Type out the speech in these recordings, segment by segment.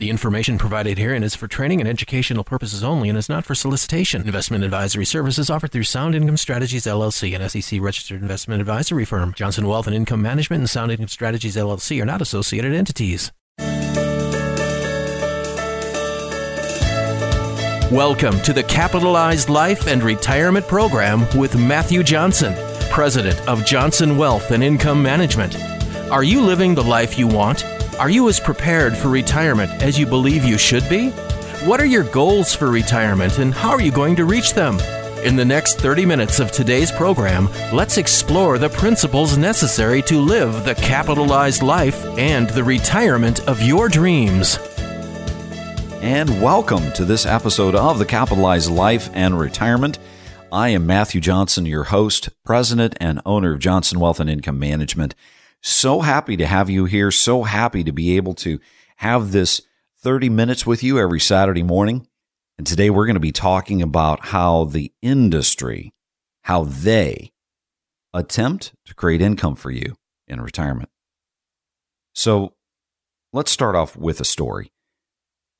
The information provided herein is for training and educational purposes only and is not for solicitation. Investment advisory services offered through Sound Income Strategies LLC, an SEC registered investment advisory firm. Johnson Wealth and Income Management and Sound Income Strategies LLC are not associated entities. Welcome to the Capitalized Life and Retirement Program with Matthew Johnson, President of Johnson Wealth and Income Management. Are you living the life you want? Are you as prepared for retirement as you believe you should be? What are your goals for retirement and how are you going to reach them? In the next 30 minutes of today's program, let's explore the principles necessary to live the capitalized life and the retirement of your dreams. And welcome to this episode of the Capitalized Life and Retirement. I am Matthew Johnson, your host, president, and owner of Johnson Wealth and Income Management. So happy to have you here. So happy to be able to have this 30 minutes with you every Saturday morning. And today we're going to be talking about how the industry, how they attempt to create income for you in retirement. So let's start off with a story.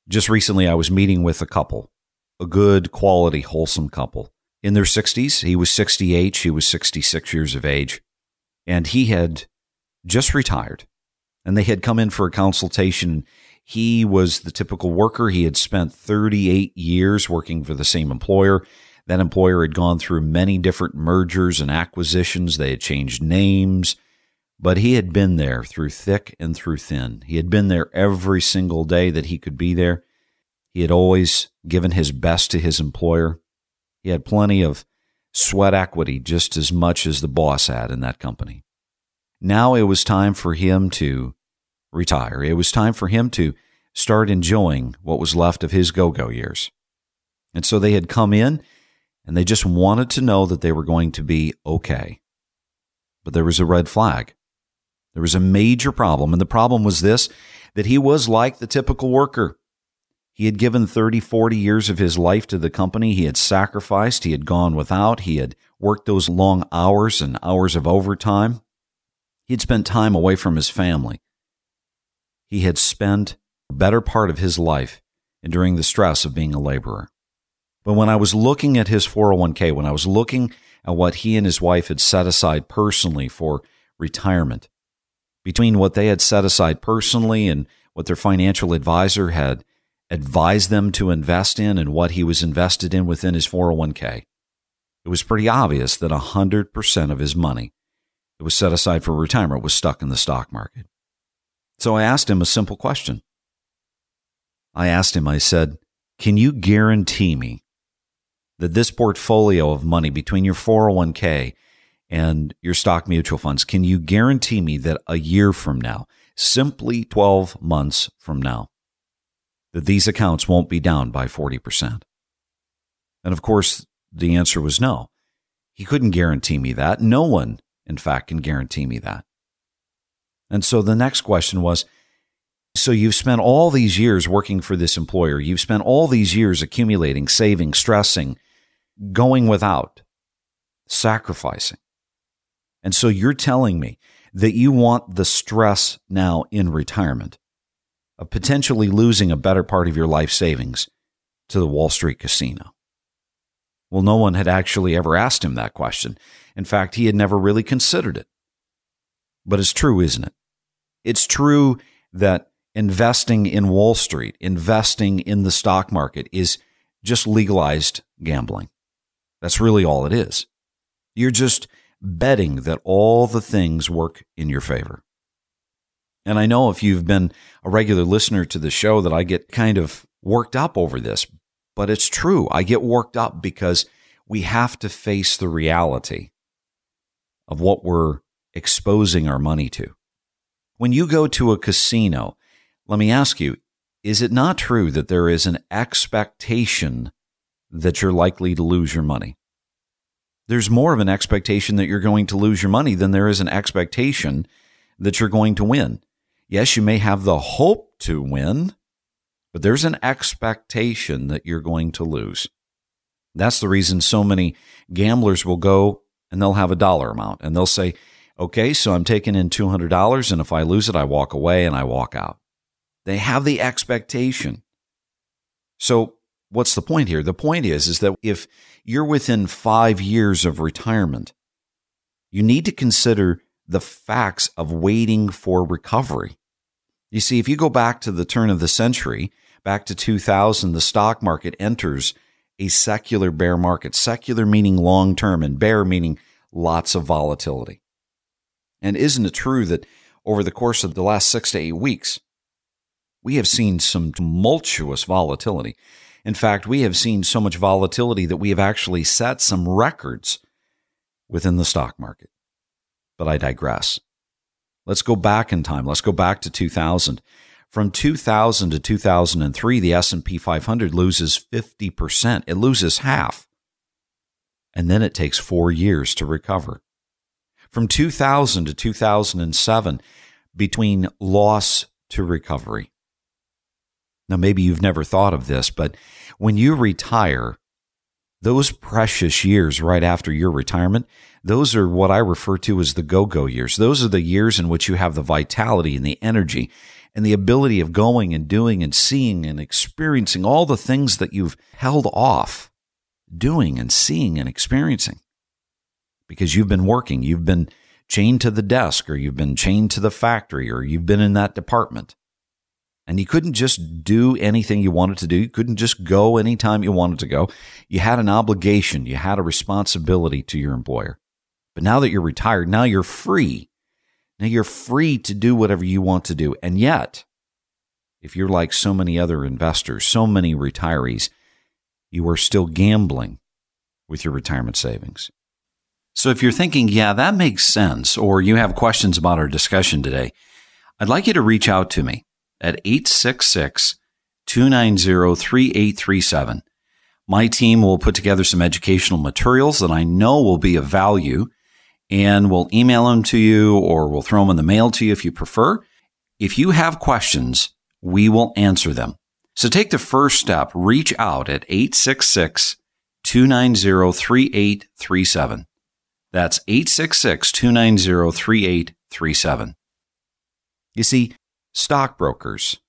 Just recently, I was meeting with a couple, a good, quality, wholesome couple in their 60s. He was 68, she was 66 years of age. And he had just retired, and they had come in for a consultation. He was the typical worker. He had spent 38 years working for the same employer. That employer had gone through many different mergers and acquisitions. They had changed names, but he had been there through thick and through thin. He had been there every single day that he could be there. He had always given his best to his employer. He had plenty of sweat equity, just as much as the boss had in that company. Now it was time for him to retire. It was time for him to start enjoying what was left of his go go years. And so they had come in and they just wanted to know that they were going to be okay. But there was a red flag. There was a major problem. And the problem was this that he was like the typical worker. He had given 30, 40 years of his life to the company. He had sacrificed. He had gone without. He had worked those long hours and hours of overtime. He'd spent time away from his family. He had spent a better part of his life enduring the stress of being a laborer. But when I was looking at his 401k, when I was looking at what he and his wife had set aside personally for retirement, between what they had set aside personally and what their financial advisor had advised them to invest in and what he was invested in within his 401k, it was pretty obvious that 100% of his money it was set aside for retirement was stuck in the stock market. So I asked him a simple question. I asked him, I said, Can you guarantee me that this portfolio of money between your 401k and your stock mutual funds, can you guarantee me that a year from now, simply 12 months from now, that these accounts won't be down by 40%? And of course, the answer was no. He couldn't guarantee me that. No one in fact, can guarantee me that. And so the next question was so you've spent all these years working for this employer, you've spent all these years accumulating, saving, stressing, going without, sacrificing. And so you're telling me that you want the stress now in retirement of potentially losing a better part of your life savings to the Wall Street casino. Well, no one had actually ever asked him that question. In fact, he had never really considered it. But it's true, isn't it? It's true that investing in Wall Street, investing in the stock market is just legalized gambling. That's really all it is. You're just betting that all the things work in your favor. And I know if you've been a regular listener to the show that I get kind of worked up over this, but it's true. I get worked up because we have to face the reality of what we're exposing our money to. When you go to a casino, let me ask you, is it not true that there is an expectation that you're likely to lose your money? There's more of an expectation that you're going to lose your money than there is an expectation that you're going to win. Yes, you may have the hope to win, but there's an expectation that you're going to lose. That's the reason so many gamblers will go and they'll have a dollar amount and they'll say, okay, so I'm taking in $200 and if I lose it, I walk away and I walk out. They have the expectation. So what's the point here? The point is, is that if you're within five years of retirement, you need to consider the facts of waiting for recovery. You see, if you go back to the turn of the century, back to 2000, the stock market enters a secular bear market. Secular meaning long term and bear meaning lots of volatility. And isn't it true that over the course of the last six to eight weeks, we have seen some tumultuous volatility? In fact, we have seen so much volatility that we have actually set some records within the stock market. But I digress. Let's go back in time. Let's go back to 2000. From 2000 to 2003, the S&P 500 loses 50%. It loses half. And then it takes 4 years to recover. From 2000 to 2007, between loss to recovery. Now, maybe you've never thought of this, but when you retire, those precious years right after your retirement, those are what I refer to as the go go years. Those are the years in which you have the vitality and the energy and the ability of going and doing and seeing and experiencing all the things that you've held off doing and seeing and experiencing because you've been working, you've been chained to the desk or you've been chained to the factory or you've been in that department and you couldn't just do anything you wanted to do. You couldn't just go anytime you wanted to go. You had an obligation, you had a responsibility to your employer. But now that you're retired, now you're free. Now you're free to do whatever you want to do. And yet, if you're like so many other investors, so many retirees, you are still gambling with your retirement savings. So if you're thinking, yeah, that makes sense, or you have questions about our discussion today, I'd like you to reach out to me at 866 290 3837. My team will put together some educational materials that I know will be of value and we'll email them to you or we'll throw them in the mail to you if you prefer. If you have questions, we will answer them. So take the first step, reach out at 866 290 3837. That's 866 290 3837. You see, stockbrokers,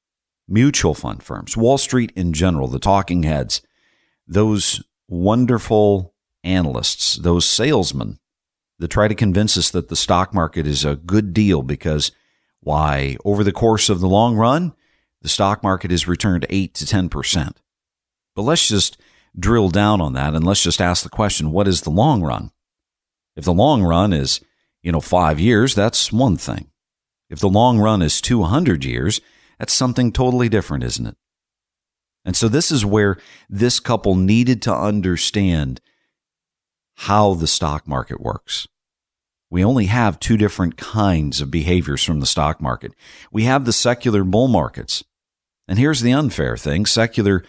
mutual fund firms, Wall Street in general, the talking heads, those wonderful analysts, those salesmen that try to convince us that the stock market is a good deal because why, over the course of the long run, the stock market has returned 8 to 10%. But let's just drill down on that and let's just ask the question what is the long run? If the long run is, you know, five years, that's one thing. If the long run is 200 years, that's something totally different, isn't it? And so this is where this couple needed to understand how the stock market works. We only have two different kinds of behaviors from the stock market. We have the secular bull markets. And here's the unfair thing. Secular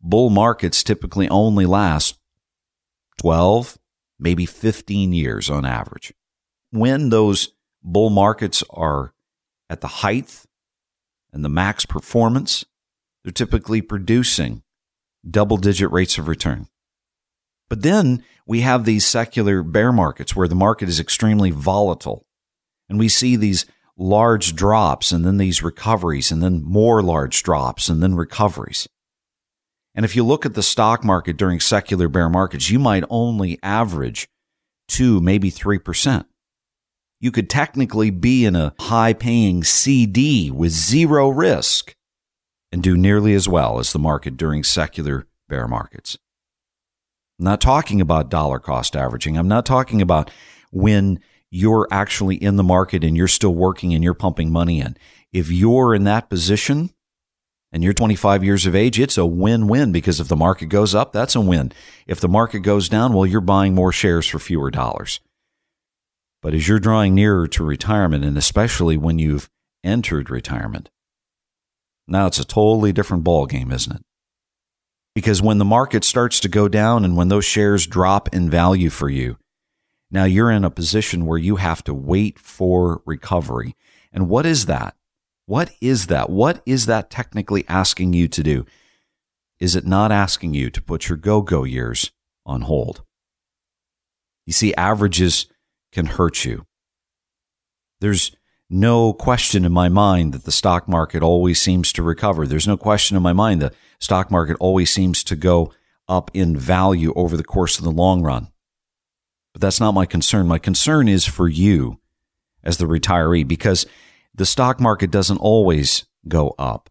bull markets typically only last 12, maybe 15 years on average. When those bull markets are at the height and the max performance, they're typically producing double digit rates of return. But then we have these secular bear markets where the market is extremely volatile and we see these large drops and then these recoveries and then more large drops and then recoveries. And if you look at the stock market during secular bear markets, you might only average two, maybe 3% you could technically be in a high paying CD with zero risk and do nearly as well as the market during secular bear markets. I'm not talking about dollar cost averaging. I'm not talking about when you're actually in the market and you're still working and you're pumping money in. If you're in that position and you're 25 years of age, it's a win win because if the market goes up, that's a win. If the market goes down, well, you're buying more shares for fewer dollars. But as you're drawing nearer to retirement, and especially when you've entered retirement, now it's a totally different ballgame, isn't it? Because when the market starts to go down and when those shares drop in value for you, now you're in a position where you have to wait for recovery. And what is that? What is that? What is that technically asking you to do? Is it not asking you to put your go go years on hold? You see, averages can hurt you. There's no question in my mind that the stock market always seems to recover. There's no question in my mind the stock market always seems to go up in value over the course of the long run. But that's not my concern. My concern is for you as the retiree because the stock market doesn't always go up.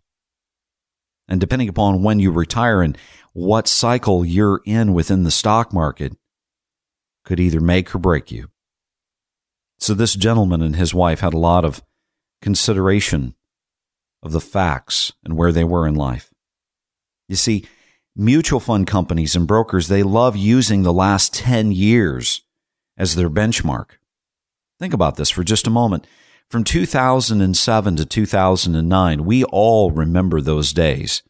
And depending upon when you retire and what cycle you're in within the stock market could either make or break you. So this gentleman and his wife had a lot of consideration of the facts and where they were in life. You see, mutual fund companies and brokers, they love using the last 10 years as their benchmark. Think about this for just a moment. From 2007 to 2009, we all remember those days.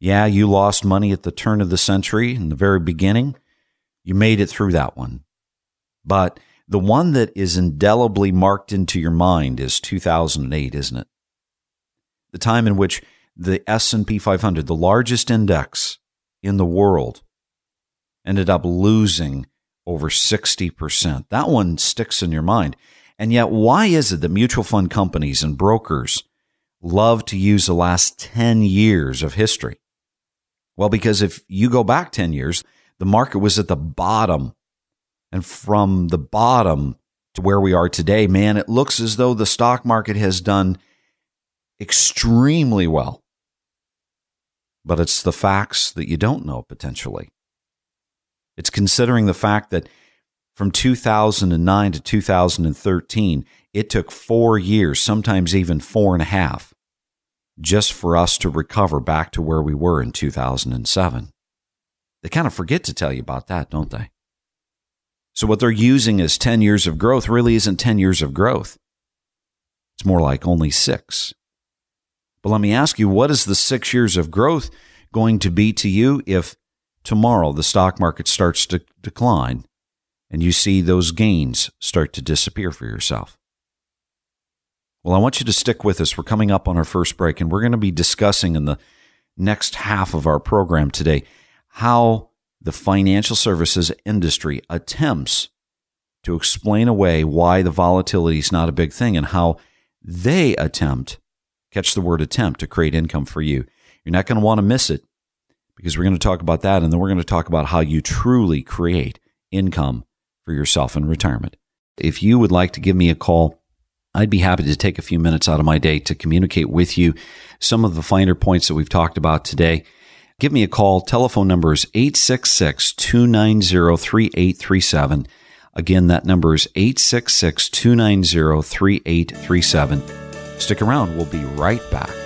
Yeah, you lost money at the turn of the century in the very beginning. You made it through that one. But the one that is indelibly marked into your mind is 2008, isn't it? The time in which the S&P 500, the largest index in the world, ended up losing over 60%. That one sticks in your mind. And yet, why is it that mutual fund companies and brokers love to use the last 10 years of history? Well, because if you go back 10 years, the market was at the bottom and from the bottom to where we are today, man, it looks as though the stock market has done extremely well. But it's the facts that you don't know potentially. It's considering the fact that from 2009 to 2013, it took four years, sometimes even four and a half, just for us to recover back to where we were in 2007. They kind of forget to tell you about that, don't they? So what they're using as 10 years of growth really isn't 10 years of growth. It's more like only six. But let me ask you, what is the six years of growth going to be to you if tomorrow the stock market starts to decline and you see those gains start to disappear for yourself? Well, I want you to stick with us. We're coming up on our first break, and we're going to be discussing in the next half of our program today how the financial services industry attempts to explain away why the volatility is not a big thing and how they attempt, catch the word attempt, to create income for you. You're not going to want to miss it because we're going to talk about that and then we're going to talk about how you truly create income for yourself in retirement. If you would like to give me a call, I'd be happy to take a few minutes out of my day to communicate with you some of the finer points that we've talked about today give me a call. Telephone number is 866 290 3837. Again, that number is 866 290 3837. Stick around. We'll be right back.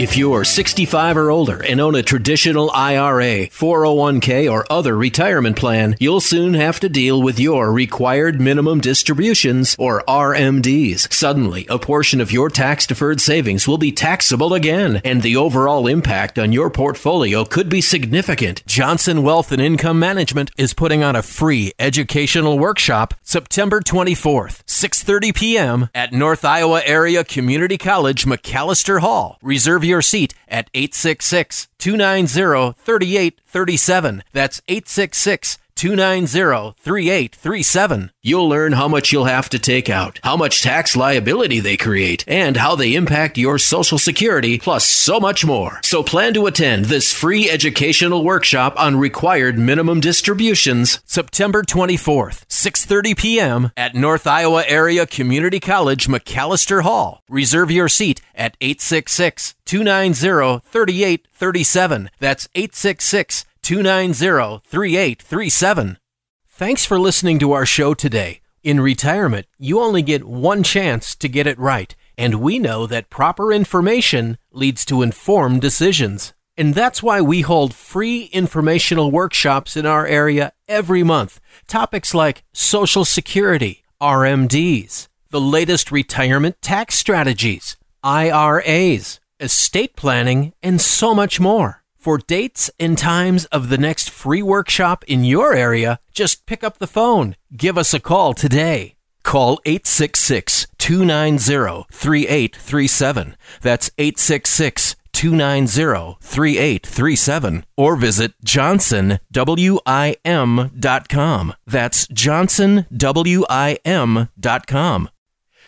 If you're 65 or older and own a traditional IRA, 401k, or other retirement plan, you'll soon have to deal with your required minimum distributions, or RMDs. Suddenly, a portion of your tax deferred savings will be taxable again, and the overall impact on your portfolio could be significant. Johnson Wealth and Income Management is putting on a free educational workshop September 24th, 6:30 p.m. at North Iowa Area Community College, McAllister Hall. Reserve your seat at 866 290 3837. That's 866 290 3837. You'll learn how much you'll have to take out, how much tax liability they create, and how they impact your Social Security, plus so much more. So plan to attend this free educational workshop on required minimum distributions September 24th, 6:30 p.m. at North Iowa Area Community College, McAllister Hall. Reserve your seat at 866 290 3837. That's 866 290 3837. Thanks for listening to our show today. In retirement, you only get one chance to get it right, and we know that proper information leads to informed decisions. And that's why we hold free informational workshops in our area every month. Topics like Social Security, RMDs, the latest retirement tax strategies, IRAs, estate planning, and so much more. For dates and times of the next free workshop in your area, just pick up the phone. Give us a call today. Call 866 290 3837. That's 866 290 3837 or visit johnsonwim.com. That's johnsonwim.com.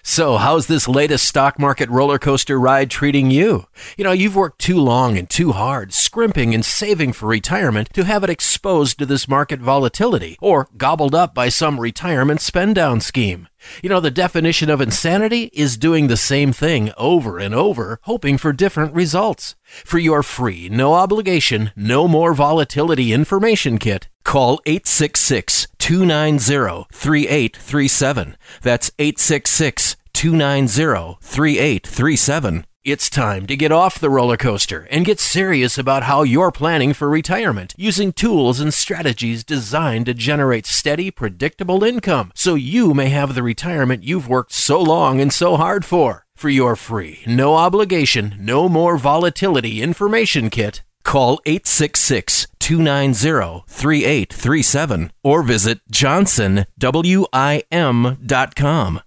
So, how's this latest stock market roller coaster ride treating you? You know, you've worked too long and too hard, scrimping and saving for retirement to have it exposed to this market volatility or gobbled up by some retirement spend down scheme. You know, the definition of insanity is doing the same thing over and over, hoping for different results. For your free, no obligation, no more volatility information kit, call 866 290 3837. That's 866 290 3837. It's time to get off the roller coaster and get serious about how you're planning for retirement using tools and strategies designed to generate steady, predictable income so you may have the retirement you've worked so long and so hard for. For your free, no obligation, no more volatility information kit, call 866 290 3837 or visit johnsonwim.com.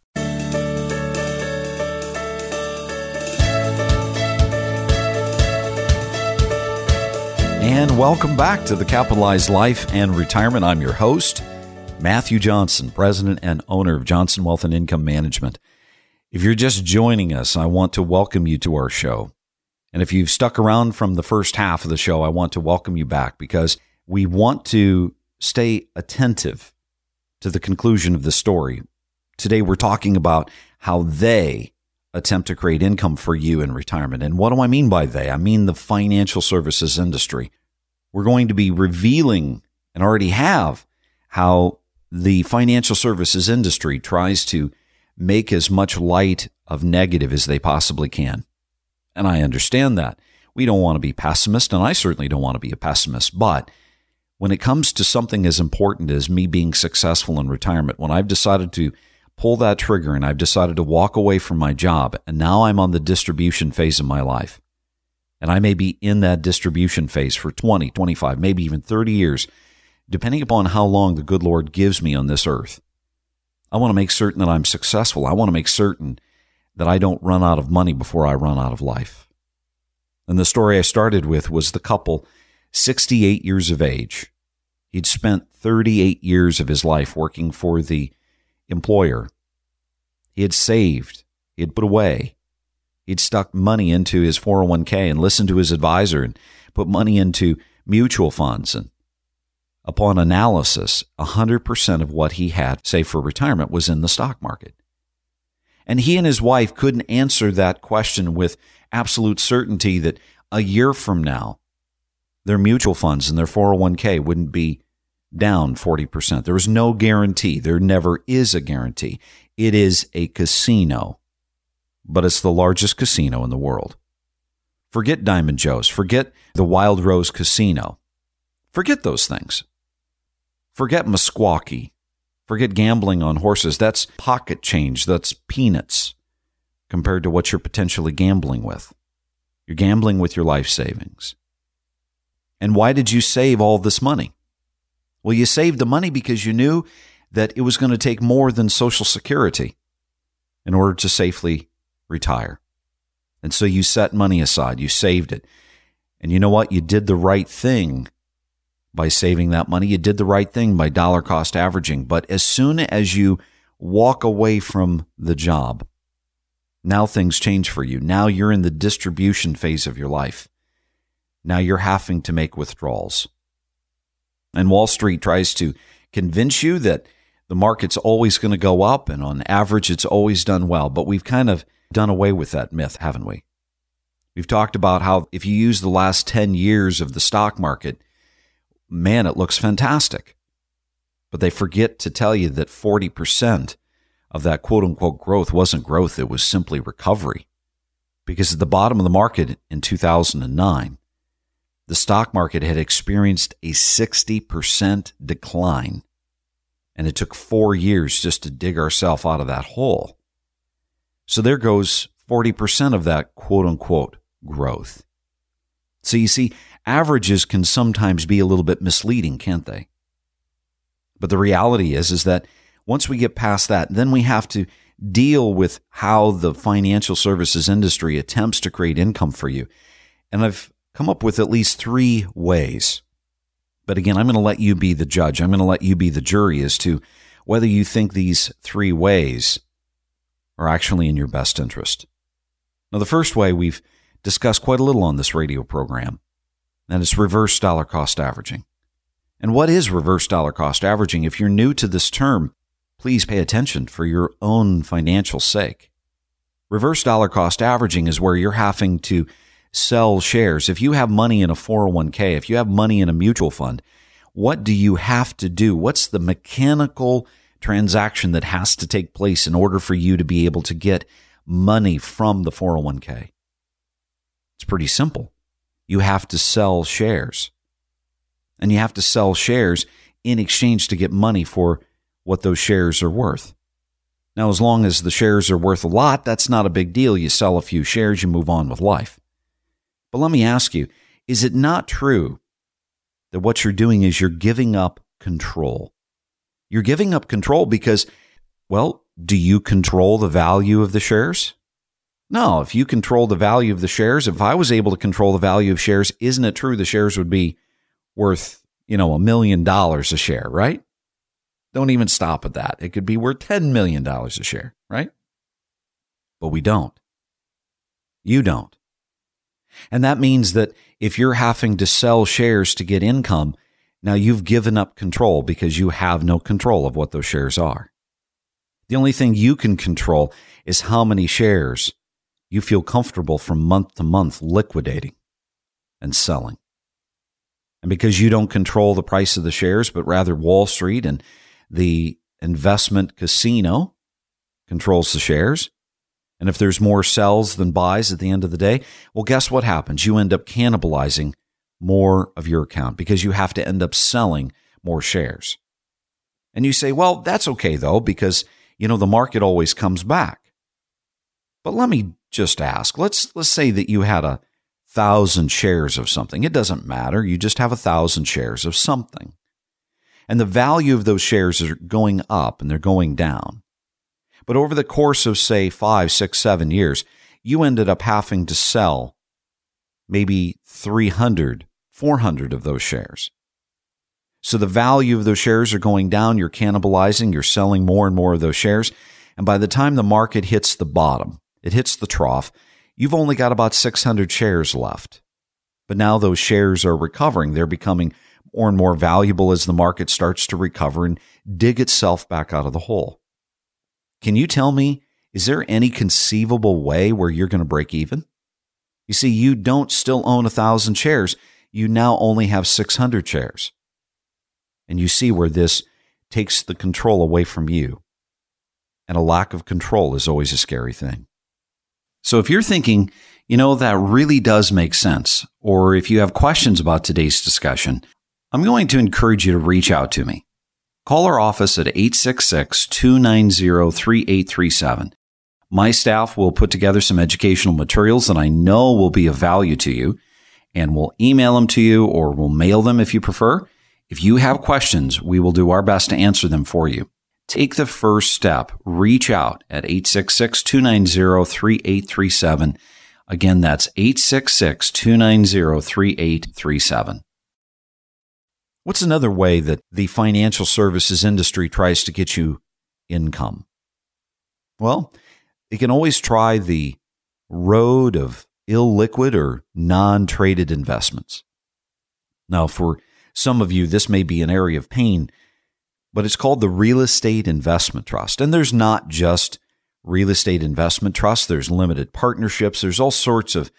And welcome back to the Capitalized Life and Retirement. I'm your host, Matthew Johnson, President and owner of Johnson Wealth and Income Management. If you're just joining us, I want to welcome you to our show. And if you've stuck around from the first half of the show, I want to welcome you back because we want to stay attentive to the conclusion of the story. Today, we're talking about how they attempt to create income for you in retirement. And what do I mean by they? I mean the financial services industry. We're going to be revealing and already have how the financial services industry tries to make as much light of negative as they possibly can. And I understand that. We don't want to be pessimist, and I certainly don't want to be a pessimist. But when it comes to something as important as me being successful in retirement, when I've decided to pull that trigger and I've decided to walk away from my job. And now I'm on the distribution phase of my life. And I may be in that distribution phase for 20, 25, maybe even 30 years, depending upon how long the good Lord gives me on this earth. I want to make certain that I'm successful. I want to make certain that I don't run out of money before I run out of life. And the story I started with was the couple, 68 years of age. He'd spent 38 years of his life working for the employer. He had saved, he had put away, he'd stuck money into his 401k and listened to his advisor and put money into mutual funds. And upon analysis, 100% of what he had, say for retirement, was in the stock market. And he and his wife couldn't answer that question with absolute certainty that a year from now, their mutual funds and their 401k wouldn't be down 40%. There is no guarantee. There never is a guarantee. It is a casino, but it's the largest casino in the world. Forget Diamond Joe's. Forget the Wild Rose Casino. Forget those things. Forget Meskwaki. Forget gambling on horses. That's pocket change. That's peanuts compared to what you're potentially gambling with. You're gambling with your life savings. And why did you save all this money? Well, you saved the money because you knew that it was going to take more than Social Security in order to safely retire. And so you set money aside, you saved it. And you know what? You did the right thing by saving that money. You did the right thing by dollar cost averaging. But as soon as you walk away from the job, now things change for you. Now you're in the distribution phase of your life. Now you're having to make withdrawals. And Wall Street tries to convince you that the market's always going to go up and on average it's always done well. But we've kind of done away with that myth, haven't we? We've talked about how if you use the last 10 years of the stock market, man, it looks fantastic. But they forget to tell you that 40% of that quote unquote growth wasn't growth, it was simply recovery. Because at the bottom of the market in 2009, the stock market had experienced a 60% decline. And it took four years just to dig ourselves out of that hole. So there goes 40% of that quote unquote growth. So you see, averages can sometimes be a little bit misleading, can't they? But the reality is, is that once we get past that, then we have to deal with how the financial services industry attempts to create income for you. And I've come up with at least three ways. But again, I'm going to let you be the judge. I'm going to let you be the jury as to whether you think these three ways are actually in your best interest. Now, the first way we've discussed quite a little on this radio program, and it's reverse dollar cost averaging. And what is reverse dollar cost averaging? If you're new to this term, please pay attention for your own financial sake. Reverse dollar cost averaging is where you're having to sell shares. If you have money in a 401k, if you have money in a mutual fund, what do you have to do? What's the mechanical transaction that has to take place in order for you to be able to get money from the 401k? It's pretty simple. You have to sell shares. And you have to sell shares in exchange to get money for what those shares are worth. Now, as long as the shares are worth a lot, that's not a big deal. You sell a few shares, you move on with life. But let me ask you is it not true that what you're doing is you're giving up control? You're giving up control because, well, do you control the value of the shares? No, if you control the value of the shares, if I was able to control the value of shares, isn't it true the shares would be worth, you know, a million dollars a share, right? Don't even stop at that. It could be worth $10 million a share, right? But we don't. You don't. And that means that if you're having to sell shares to get income, now you've given up control because you have no control of what those shares are. The only thing you can control is how many shares you feel comfortable from month to month liquidating and selling. And because you don't control the price of the shares, but rather Wall Street and the investment casino controls the shares. And if there's more sells than buys at the end of the day, well, guess what happens? You end up cannibalizing more of your account because you have to end up selling more shares. And you say, well, that's okay though, because, you know, the market always comes back. But let me just ask, let's, let's say that you had a thousand shares of something. It doesn't matter. You just have a thousand shares of something and the value of those shares are going up and they're going down. But over the course of, say, five, six, seven years, you ended up having to sell maybe 300, 400 of those shares. So the value of those shares are going down. You're cannibalizing, you're selling more and more of those shares. And by the time the market hits the bottom, it hits the trough, you've only got about 600 shares left. But now those shares are recovering. They're becoming more and more valuable as the market starts to recover and dig itself back out of the hole. Can you tell me, is there any conceivable way where you're going to break even? You see, you don't still own a thousand shares. You now only have 600 shares. And you see where this takes the control away from you. And a lack of control is always a scary thing. So if you're thinking, you know, that really does make sense, or if you have questions about today's discussion, I'm going to encourage you to reach out to me. Call our office at 866 290 3837. My staff will put together some educational materials that I know will be of value to you, and we'll email them to you or we'll mail them if you prefer. If you have questions, we will do our best to answer them for you. Take the first step. Reach out at 866 290 3837. Again, that's 866 290 3837. What's another way that the financial services industry tries to get you income? Well, it can always try the road of illiquid or non traded investments. Now, for some of you, this may be an area of pain, but it's called the Real Estate Investment Trust. And there's not just real estate investment trusts, there's limited partnerships, there's all sorts of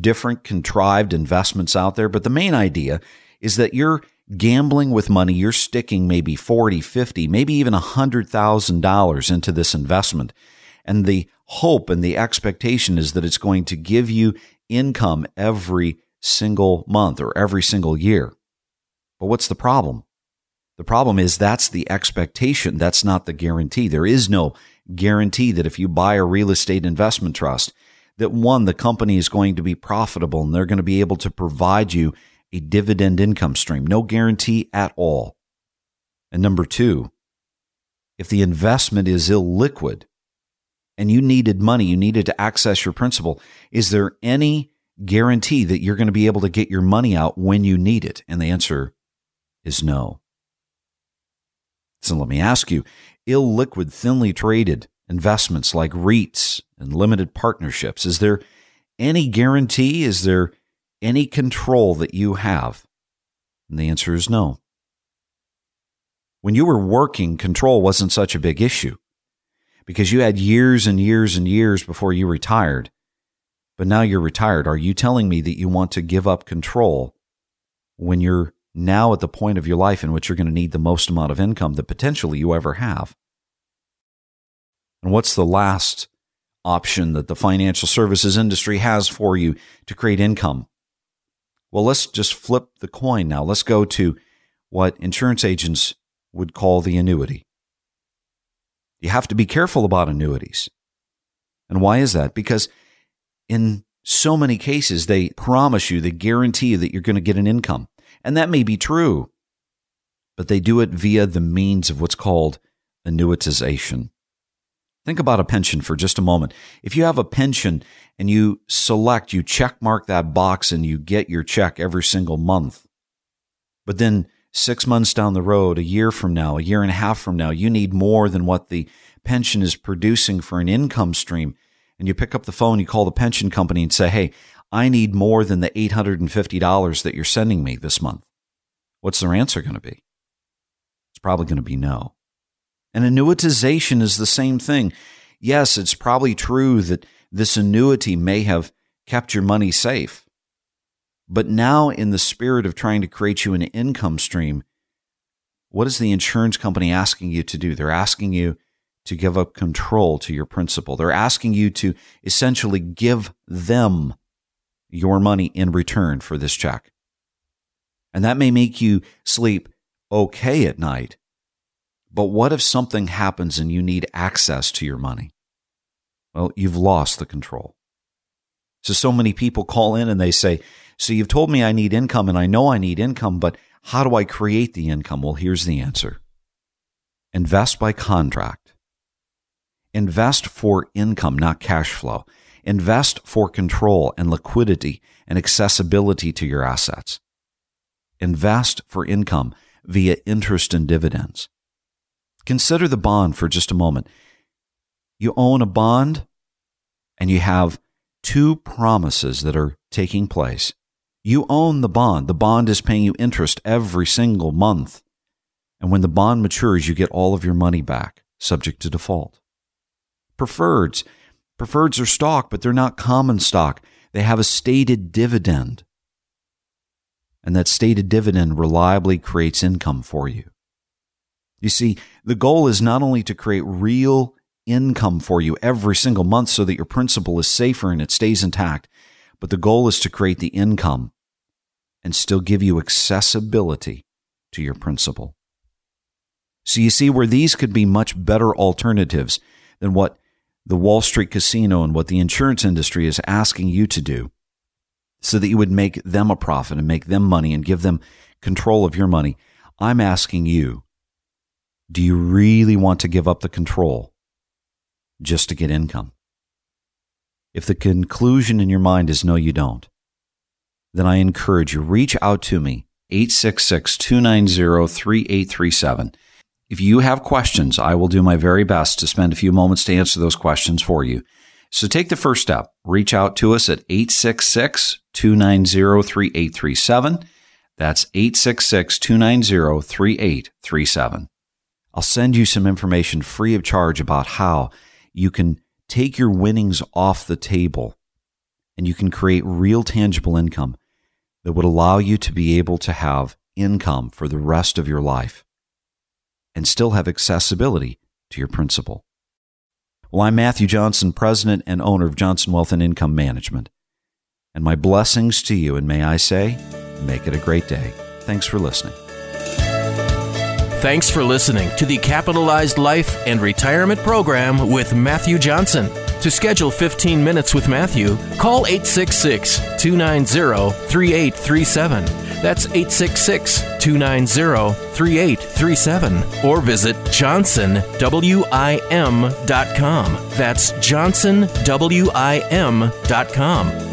different contrived investments out there. But the main idea is that you're gambling with money, you're sticking maybe 40, 50, maybe even $100,000 into this investment. And the hope and the expectation is that it's going to give you income every single month or every single year. But what's the problem? The problem is that's the expectation. That's not the guarantee. There is no guarantee that if you buy a real estate investment trust, that one, the company is going to be profitable and they're going to be able to provide you a dividend income stream. No guarantee at all. And number two, if the investment is illiquid and you needed money, you needed to access your principal, is there any guarantee that you're going to be able to get your money out when you need it? And the answer is no. So let me ask you illiquid, thinly traded investments like REITs and limited partnerships, is there any guarantee? Is there any control that you have? And the answer is no. When you were working, control wasn't such a big issue because you had years and years and years before you retired. But now you're retired. Are you telling me that you want to give up control when you're now at the point of your life in which you're going to need the most amount of income that potentially you ever have? And what's the last option that the financial services industry has for you to create income? Well, let's just flip the coin now. Let's go to what insurance agents would call the annuity. You have to be careful about annuities. And why is that? Because in so many cases, they promise you, they guarantee you that you're going to get an income. And that may be true, but they do it via the means of what's called annuitization. Think about a pension for just a moment. If you have a pension and you select, you check mark that box and you get your check every single month, but then six months down the road, a year from now, a year and a half from now, you need more than what the pension is producing for an income stream. And you pick up the phone, you call the pension company and say, Hey, I need more than the $850 that you're sending me this month. What's their answer going to be? It's probably going to be no. And annuitization is the same thing. Yes, it's probably true that this annuity may have kept your money safe. But now, in the spirit of trying to create you an income stream, what is the insurance company asking you to do? They're asking you to give up control to your principal. They're asking you to essentially give them your money in return for this check. And that may make you sleep okay at night. But what if something happens and you need access to your money? Well, you've lost the control. So, so many people call in and they say, so you've told me I need income and I know I need income, but how do I create the income? Well, here's the answer invest by contract. Invest for income, not cash flow. Invest for control and liquidity and accessibility to your assets. Invest for income via interest and dividends. Consider the bond for just a moment. You own a bond and you have two promises that are taking place. You own the bond. The bond is paying you interest every single month. And when the bond matures, you get all of your money back, subject to default. Preferreds. Preferreds are stock, but they're not common stock. They have a stated dividend. And that stated dividend reliably creates income for you. You see, the goal is not only to create real income for you every single month so that your principal is safer and it stays intact, but the goal is to create the income and still give you accessibility to your principal. So you see where these could be much better alternatives than what the Wall Street casino and what the insurance industry is asking you to do so that you would make them a profit and make them money and give them control of your money. I'm asking you, do you really want to give up the control just to get income? If the conclusion in your mind is no, you don't, then I encourage you, reach out to me, 866 290 3837. If you have questions, I will do my very best to spend a few moments to answer those questions for you. So take the first step. Reach out to us at 866 290 3837. That's 866 290 3837. I'll send you some information free of charge about how you can take your winnings off the table and you can create real tangible income that would allow you to be able to have income for the rest of your life and still have accessibility to your principal. Well, I'm Matthew Johnson, president and owner of Johnson Wealth and Income Management. And my blessings to you, and may I say, make it a great day. Thanks for listening. Thanks for listening to the Capitalized Life and Retirement Program with Matthew Johnson. To schedule 15 minutes with Matthew, call 866 290 3837. That's 866 290 3837. Or visit johnsonwim.com. That's johnsonwim.com.